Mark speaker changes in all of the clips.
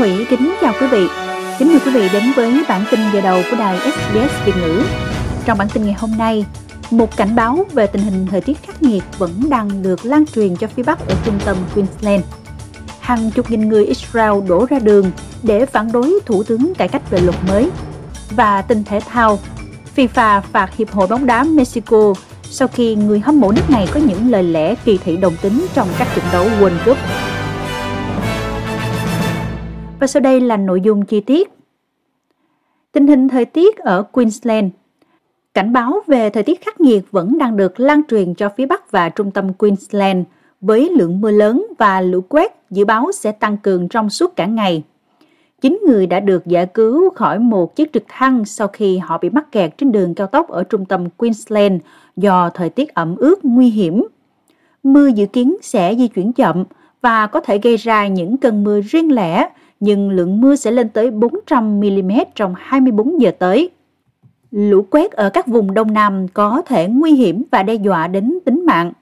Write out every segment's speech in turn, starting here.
Speaker 1: Thủy kính chào quý vị. Kính mời quý vị đến với bản tin giờ đầu của đài SBS Việt ngữ. Trong bản tin ngày hôm nay, một cảnh báo về tình hình thời tiết khắc nghiệt vẫn đang được lan truyền cho phía Bắc ở trung tâm Queensland. Hàng chục nghìn người Israel đổ ra đường để phản đối Thủ tướng cải cách về luật mới. Và tin thể thao, FIFA phạt Hiệp hội bóng đá Mexico sau khi người hâm mộ nước này có những lời lẽ kỳ thị đồng tính trong các trận đấu World Cup. Và sau đây là nội dung chi tiết. Tình hình thời tiết ở Queensland Cảnh báo về thời tiết khắc nghiệt vẫn đang được lan truyền cho phía Bắc và trung tâm Queensland với lượng mưa lớn và lũ quét dự báo sẽ tăng cường trong suốt cả ngày. Chín người đã được giải cứu khỏi một chiếc trực thăng sau khi họ bị mắc kẹt trên đường cao tốc ở trung tâm Queensland do thời tiết ẩm ướt nguy hiểm. Mưa dự kiến sẽ di chuyển chậm và có thể gây ra những cơn mưa riêng lẻ, nhưng lượng mưa sẽ lên tới 400 mm trong 24 giờ tới. Lũ quét ở các vùng Đông Nam có thể nguy hiểm và đe dọa đến tính mạng.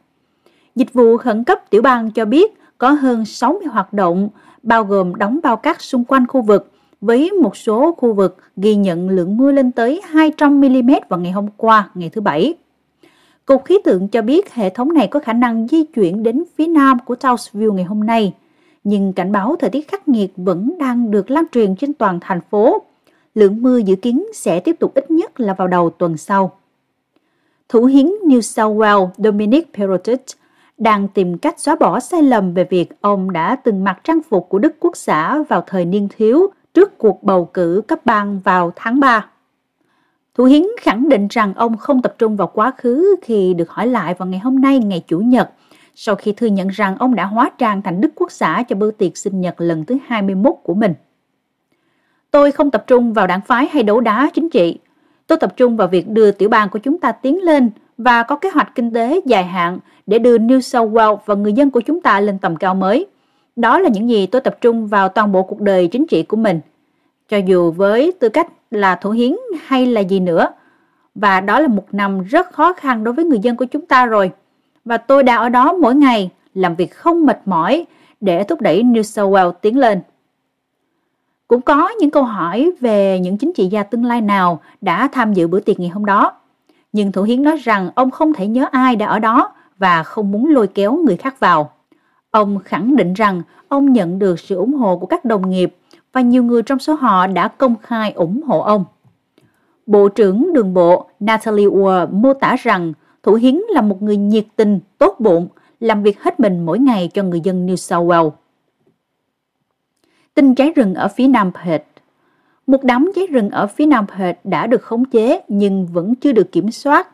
Speaker 1: Dịch vụ khẩn cấp tiểu bang cho biết có hơn 60 hoạt động, bao gồm đóng bao cát xung quanh khu vực, với một số khu vực ghi nhận lượng mưa lên tới 200mm vào ngày hôm qua, ngày thứ Bảy. Cục khí tượng cho biết hệ thống này có khả năng di chuyển đến phía nam của Townsville ngày hôm nay, nhưng cảnh báo thời tiết khắc nghiệt vẫn đang được lan truyền trên toàn thành phố. Lượng mưa dự kiến sẽ tiếp tục ít nhất là vào đầu tuần sau. Thủ hiến New South Wales Dominic Perrottet đang tìm cách xóa bỏ sai lầm về việc ông đã từng mặc trang phục của Đức Quốc xã vào thời niên thiếu trước cuộc bầu cử cấp bang vào tháng 3. Thủ Hiến khẳng định rằng ông không tập trung vào quá khứ khi được hỏi lại vào ngày hôm nay ngày Chủ nhật, sau khi thừa nhận rằng ông đã hóa trang thành Đức Quốc xã cho bữa tiệc sinh nhật lần thứ 21 của mình. Tôi không tập trung vào đảng phái hay đấu đá chính trị. Tôi tập trung vào việc đưa tiểu bang của chúng ta tiến lên và có kế hoạch kinh tế dài hạn để đưa New South Wales và người dân của chúng ta lên tầm cao mới. Đó là những gì tôi tập trung vào toàn bộ cuộc đời chính trị của mình. Cho dù với tư cách là thủ hiến hay là gì nữa. Và đó là một năm rất khó khăn đối với người dân của chúng ta rồi. Và tôi đã ở đó mỗi ngày, làm việc không mệt mỏi để thúc đẩy New South Wales tiến lên. Cũng có những câu hỏi về những chính trị gia tương lai nào đã tham dự bữa tiệc ngày hôm đó. Nhưng Thủ Hiến nói rằng ông không thể nhớ ai đã ở đó và không muốn lôi kéo người khác vào. Ông khẳng định rằng ông nhận được sự ủng hộ của các đồng nghiệp và nhiều người trong số họ đã công khai ủng hộ ông. Bộ trưởng đường bộ Natalie Ward mô tả rằng Thủ Hiến là một người nhiệt tình, tốt bụng, làm việc hết mình mỗi ngày cho người dân New South Wales. Tin cháy rừng ở phía Nam Perth Một đám cháy rừng ở phía Nam Perth đã được khống chế nhưng vẫn chưa được kiểm soát.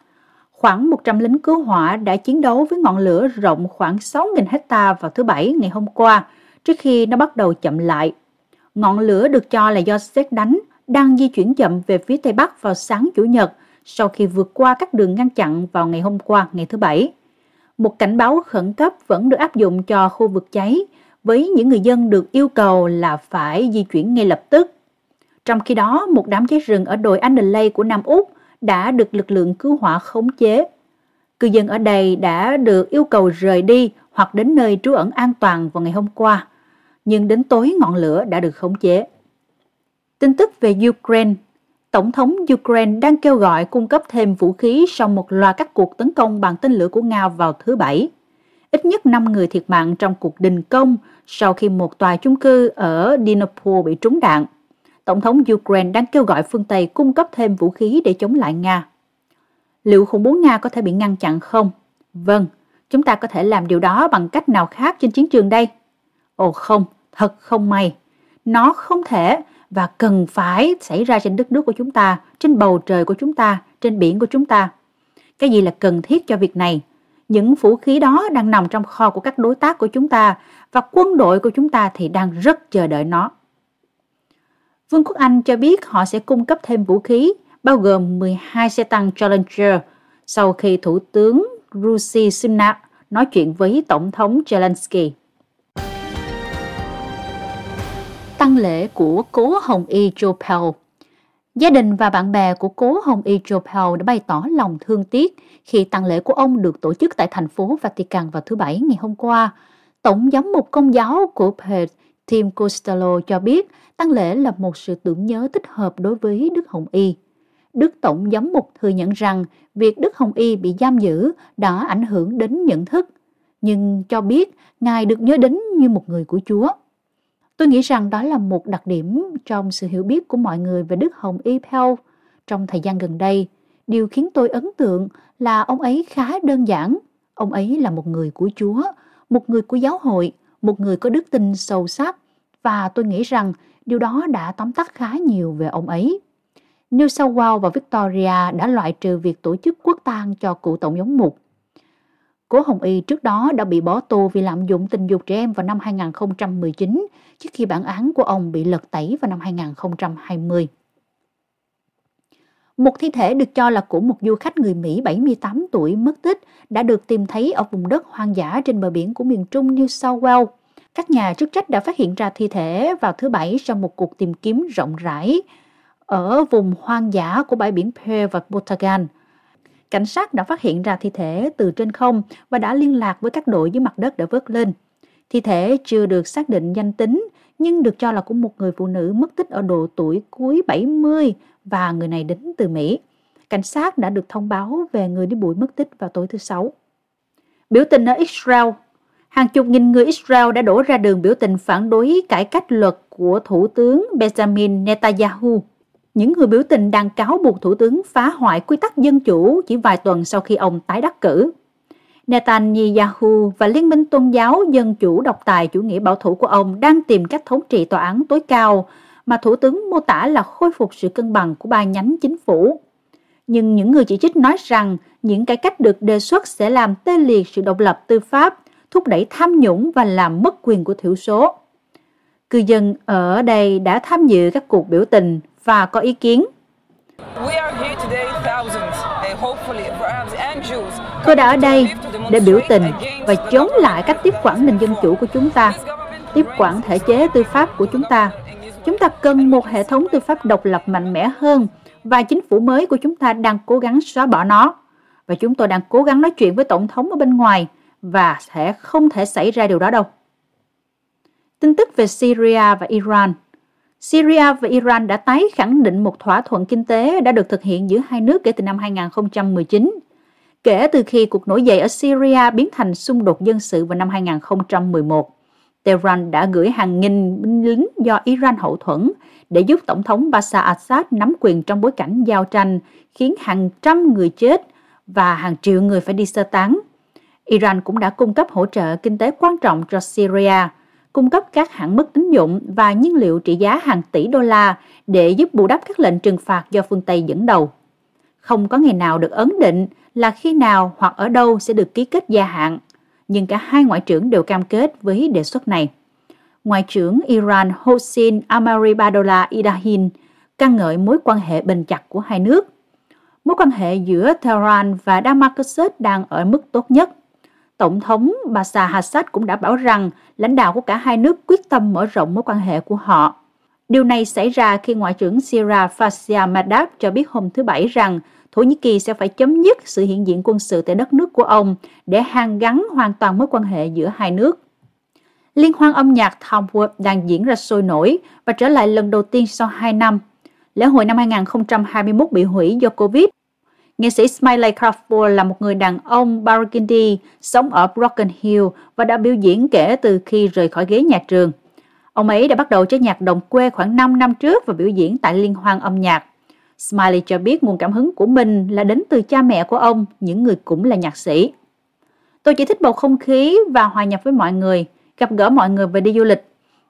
Speaker 1: Khoảng 100 lính cứu hỏa đã chiến đấu với ngọn lửa rộng khoảng 6.000 hecta vào thứ Bảy ngày hôm qua trước khi nó bắt đầu chậm lại. Ngọn lửa được cho là do xét đánh đang di chuyển chậm về phía Tây Bắc vào sáng Chủ nhật sau khi vượt qua các đường ngăn chặn vào ngày hôm qua, ngày thứ Bảy. Một cảnh báo khẩn cấp vẫn được áp dụng cho khu vực cháy với những người dân được yêu cầu là phải di chuyển ngay lập tức. Trong khi đó, một đám cháy rừng ở đồi Adelaide của Nam Úc đã được lực lượng cứu hỏa khống chế. Cư dân ở đây đã được yêu cầu rời đi hoặc đến nơi trú ẩn an toàn vào ngày hôm qua, nhưng đến tối ngọn lửa đã được khống chế. Tin tức về Ukraine Tổng thống Ukraine đang kêu gọi cung cấp thêm vũ khí sau một loạt các cuộc tấn công bằng tên lửa của Nga vào thứ Bảy. Ít nhất 5 người thiệt mạng trong cuộc đình công sau khi một tòa chung cư ở Dnipro bị trúng đạn. Tổng thống Ukraine đang kêu gọi phương Tây cung cấp thêm vũ khí để chống lại Nga. Liệu khủng bố Nga có thể bị ngăn chặn không? Vâng, chúng ta có thể làm điều đó bằng cách nào khác trên chiến trường đây? Ồ không, thật không may. Nó không thể và cần phải xảy ra trên đất nước của chúng ta, trên bầu trời của chúng ta, trên biển của chúng ta. Cái gì là cần thiết cho việc này? Những vũ khí đó đang nằm trong kho của các đối tác của chúng ta và quân đội của chúng ta thì đang rất chờ đợi nó. Vương quốc Anh cho biết họ sẽ cung cấp thêm vũ khí, bao gồm 12 xe tăng Challenger, sau khi Thủ tướng Rusi Sunak nói chuyện với Tổng thống Zelensky. Tăng lễ của cố Hồng Y Joe Pell Gia đình và bạn bè của cố Hồng Y Joe Pell đã bày tỏ lòng thương tiếc khi tăng lễ của ông được tổ chức tại thành phố Vatican vào thứ Bảy ngày hôm qua. Tổng giám mục công giáo của Perth Tim Costello cho biết tăng lễ là một sự tưởng nhớ thích hợp đối với Đức Hồng Y. Đức Tổng giám mục thừa nhận rằng việc Đức Hồng Y bị giam giữ đã ảnh hưởng đến nhận thức, nhưng cho biết Ngài được nhớ đến như một người của Chúa. Tôi nghĩ rằng đó là một đặc điểm trong sự hiểu biết của mọi người về Đức Hồng Y Pell trong thời gian gần đây. Điều khiến tôi ấn tượng là ông ấy khá đơn giản. Ông ấy là một người của Chúa, một người của giáo hội, một người có đức tin sâu sắc và tôi nghĩ rằng điều đó đã tóm tắt khá nhiều về ông ấy. New South Wales và Victoria đã loại trừ việc tổ chức quốc tang cho cựu tổng giám mục. Cố Hồng Y trước đó đã bị bỏ tù vì lạm dụng tình dục trẻ em vào năm 2019 trước khi bản án của ông bị lật tẩy vào năm 2020. Một thi thể được cho là của một du khách người Mỹ 78 tuổi mất tích đã được tìm thấy ở vùng đất hoang dã trên bờ biển của miền Trung New South Wales. Các nhà chức trách đã phát hiện ra thi thể vào thứ Bảy sau một cuộc tìm kiếm rộng rãi ở vùng hoang dã của bãi biển Perth và Botagan Cảnh sát đã phát hiện ra thi thể từ trên không và đã liên lạc với các đội dưới mặt đất để vớt lên. Thi thể chưa được xác định danh tính, nhưng được cho là của một người phụ nữ mất tích ở độ tuổi cuối 70 và người này đến từ Mỹ. Cảnh sát đã được thông báo về người đi bụi mất tích vào tối thứ Sáu. Biểu tình ở Israel Hàng chục nghìn người Israel đã đổ ra đường biểu tình phản đối cải cách luật của Thủ tướng Benjamin Netanyahu. Những người biểu tình đang cáo buộc Thủ tướng phá hoại quy tắc dân chủ chỉ vài tuần sau khi ông tái đắc cử. Netanyahu và Liên minh Tôn giáo Dân chủ độc tài chủ nghĩa bảo thủ của ông đang tìm cách thống trị tòa án tối cao mà Thủ tướng mô tả là khôi phục sự cân bằng của ba nhánh chính phủ. Nhưng những người chỉ trích nói rằng những cải cách được đề xuất sẽ làm tê liệt sự độc lập tư pháp, thúc đẩy tham nhũng và làm mất quyền của thiểu số. Cư dân ở đây đã tham dự các cuộc biểu tình và có ý kiến. Tôi đã ở đây để biểu tình và chống lại cách tiếp quản nền dân chủ của chúng ta, tiếp quản thể chế tư pháp của chúng ta. Chúng ta cần một hệ thống tư pháp độc lập mạnh mẽ hơn và chính phủ mới của chúng ta đang cố gắng xóa bỏ nó. Và chúng tôi đang cố gắng nói chuyện với Tổng thống ở bên ngoài và sẽ không thể xảy ra điều đó đâu. Tin tức về Syria và Iran Syria và Iran đã tái khẳng định một thỏa thuận kinh tế đã được thực hiện giữa hai nước kể từ năm 2019 kể từ khi cuộc nổi dậy ở Syria biến thành xung đột dân sự vào năm 2011. Tehran đã gửi hàng nghìn binh lính do Iran hậu thuẫn để giúp Tổng thống Bashar Assad nắm quyền trong bối cảnh giao tranh, khiến hàng trăm người chết và hàng triệu người phải đi sơ tán. Iran cũng đã cung cấp hỗ trợ kinh tế quan trọng cho Syria, cung cấp các hãng mức tín dụng và nhiên liệu trị giá hàng tỷ đô la để giúp bù đắp các lệnh trừng phạt do phương Tây dẫn đầu. Không có ngày nào được ấn định là khi nào hoặc ở đâu sẽ được ký kết gia hạn, nhưng cả hai ngoại trưởng đều cam kết với đề xuất này. Ngoại trưởng Iran Hossein Amaribadola Idahin ca ngợi mối quan hệ bền chặt của hai nước. Mối quan hệ giữa Tehran và Damascus đang ở mức tốt nhất. Tổng thống Bashar Assad cũng đã bảo rằng lãnh đạo của cả hai nước quyết tâm mở rộng mối quan hệ của họ. Điều này xảy ra khi Ngoại trưởng Syria Fasia Madab cho biết hôm thứ Bảy rằng Thổ Nhĩ Kỳ sẽ phải chấm dứt sự hiện diện quân sự tại đất nước của ông để hàn gắn hoàn toàn mối quan hệ giữa hai nước. Liên hoan âm nhạc Townwood đang diễn ra sôi nổi và trở lại lần đầu tiên sau 2 năm. Lễ hội năm 2021 bị hủy do Covid. Nghệ sĩ Smiley Crawford là một người đàn ông Burgundy sống ở Broken Hill và đã biểu diễn kể từ khi rời khỏi ghế nhà trường. Ông ấy đã bắt đầu chơi nhạc đồng quê khoảng 5 năm trước và biểu diễn tại liên hoan âm nhạc. Smiley cho biết nguồn cảm hứng của mình là đến từ cha mẹ của ông, những người cũng là nhạc sĩ. Tôi chỉ thích bầu không khí và hòa nhập với mọi người, gặp gỡ mọi người và đi du lịch.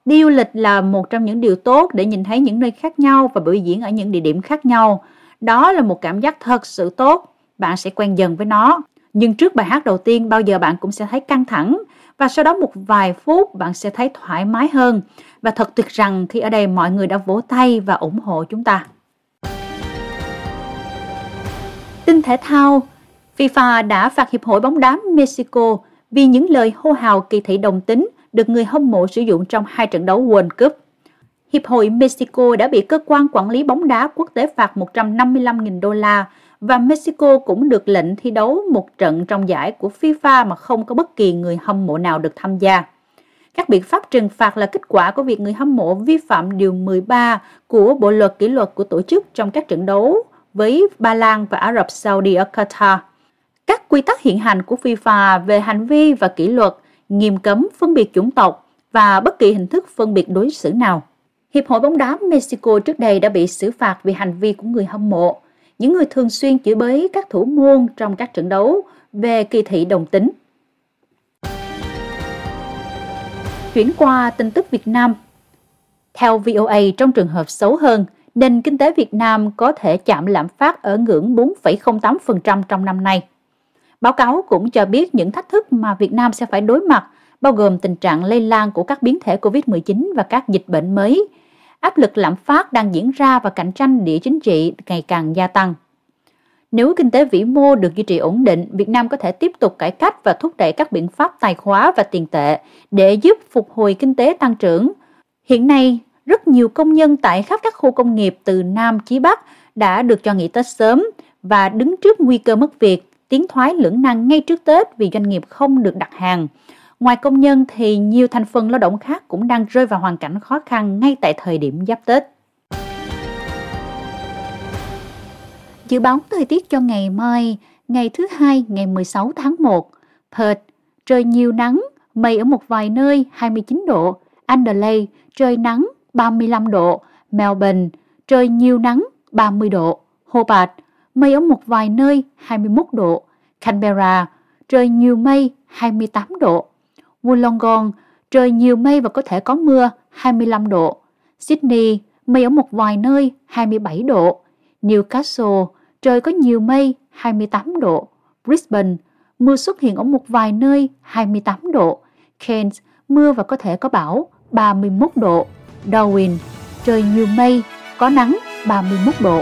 Speaker 1: Đi du lịch là một trong những điều tốt để nhìn thấy những nơi khác nhau và biểu diễn ở những địa điểm khác nhau. Đó là một cảm giác thật sự tốt, bạn sẽ quen dần với nó. Nhưng trước bài hát đầu tiên bao giờ bạn cũng sẽ thấy căng thẳng và sau đó một vài phút bạn sẽ thấy thoải mái hơn. Và thật tuyệt rằng khi ở đây mọi người đã vỗ tay và ủng hộ chúng ta. Tin thể thao, FIFA đã phạt Hiệp hội bóng đá Mexico vì những lời hô hào kỳ thị đồng tính được người hâm mộ sử dụng trong hai trận đấu World Cup. Hiệp hội Mexico đã bị cơ quan quản lý bóng đá quốc tế phạt 155.000 đô la và Mexico cũng được lệnh thi đấu một trận trong giải của FIFA mà không có bất kỳ người hâm mộ nào được tham gia. Các biện pháp trừng phạt là kết quả của việc người hâm mộ vi phạm Điều 13 của Bộ Luật Kỷ luật của tổ chức trong các trận đấu với Ba Lan và Ả Rập Saudi ở Qatar. Các quy tắc hiện hành của FIFA về hành vi và kỷ luật, nghiêm cấm phân biệt chủng tộc và bất kỳ hình thức phân biệt đối xử nào. Hiệp hội bóng đá Mexico trước đây đã bị xử phạt vì hành vi của người hâm mộ, những người thường xuyên chửi bới các thủ môn trong các trận đấu về kỳ thị đồng tính. Chuyển qua tin tức Việt Nam. Theo VOA, trong trường hợp xấu hơn, nền kinh tế Việt Nam có thể chạm lạm phát ở ngưỡng 4,08% trong năm nay. Báo cáo cũng cho biết những thách thức mà Việt Nam sẽ phải đối mặt, bao gồm tình trạng lây lan của các biến thể COVID-19 và các dịch bệnh mới, áp lực lạm phát đang diễn ra và cạnh tranh địa chính trị ngày càng gia tăng. Nếu kinh tế vĩ mô được duy trì ổn định, Việt Nam có thể tiếp tục cải cách và thúc đẩy các biện pháp tài khóa và tiền tệ để giúp phục hồi kinh tế tăng trưởng. Hiện nay, rất nhiều công nhân tại khắp các khu công nghiệp từ Nam chí Bắc đã được cho nghỉ Tết sớm và đứng trước nguy cơ mất việc, tiến thoái lưỡng nan ngay trước Tết vì doanh nghiệp không được đặt hàng. Ngoài công nhân thì nhiều thành phần lao động khác cũng đang rơi vào hoàn cảnh khó khăn ngay tại thời điểm giáp Tết. Dự báo thời tiết cho ngày mai, ngày thứ hai ngày 16 tháng 1, Perth, trời nhiều nắng, mây ở một vài nơi 29 độ, Adelaide, trời nắng 35 độ, Melbourne, trời nhiều nắng 30 độ, Hobart, mây ở một vài nơi 21 độ, Canberra, trời nhiều mây 28 độ, Wollongong, trời nhiều mây và có thể có mưa 25 độ, Sydney, mây ở một vài nơi 27 độ, Newcastle, trời có nhiều mây 28 độ, Brisbane, mưa xuất hiện ở một vài nơi 28 độ, Cairns, mưa và có thể có bão 31 độ, Darwin, trời nhiều mây, có nắng 31 độ.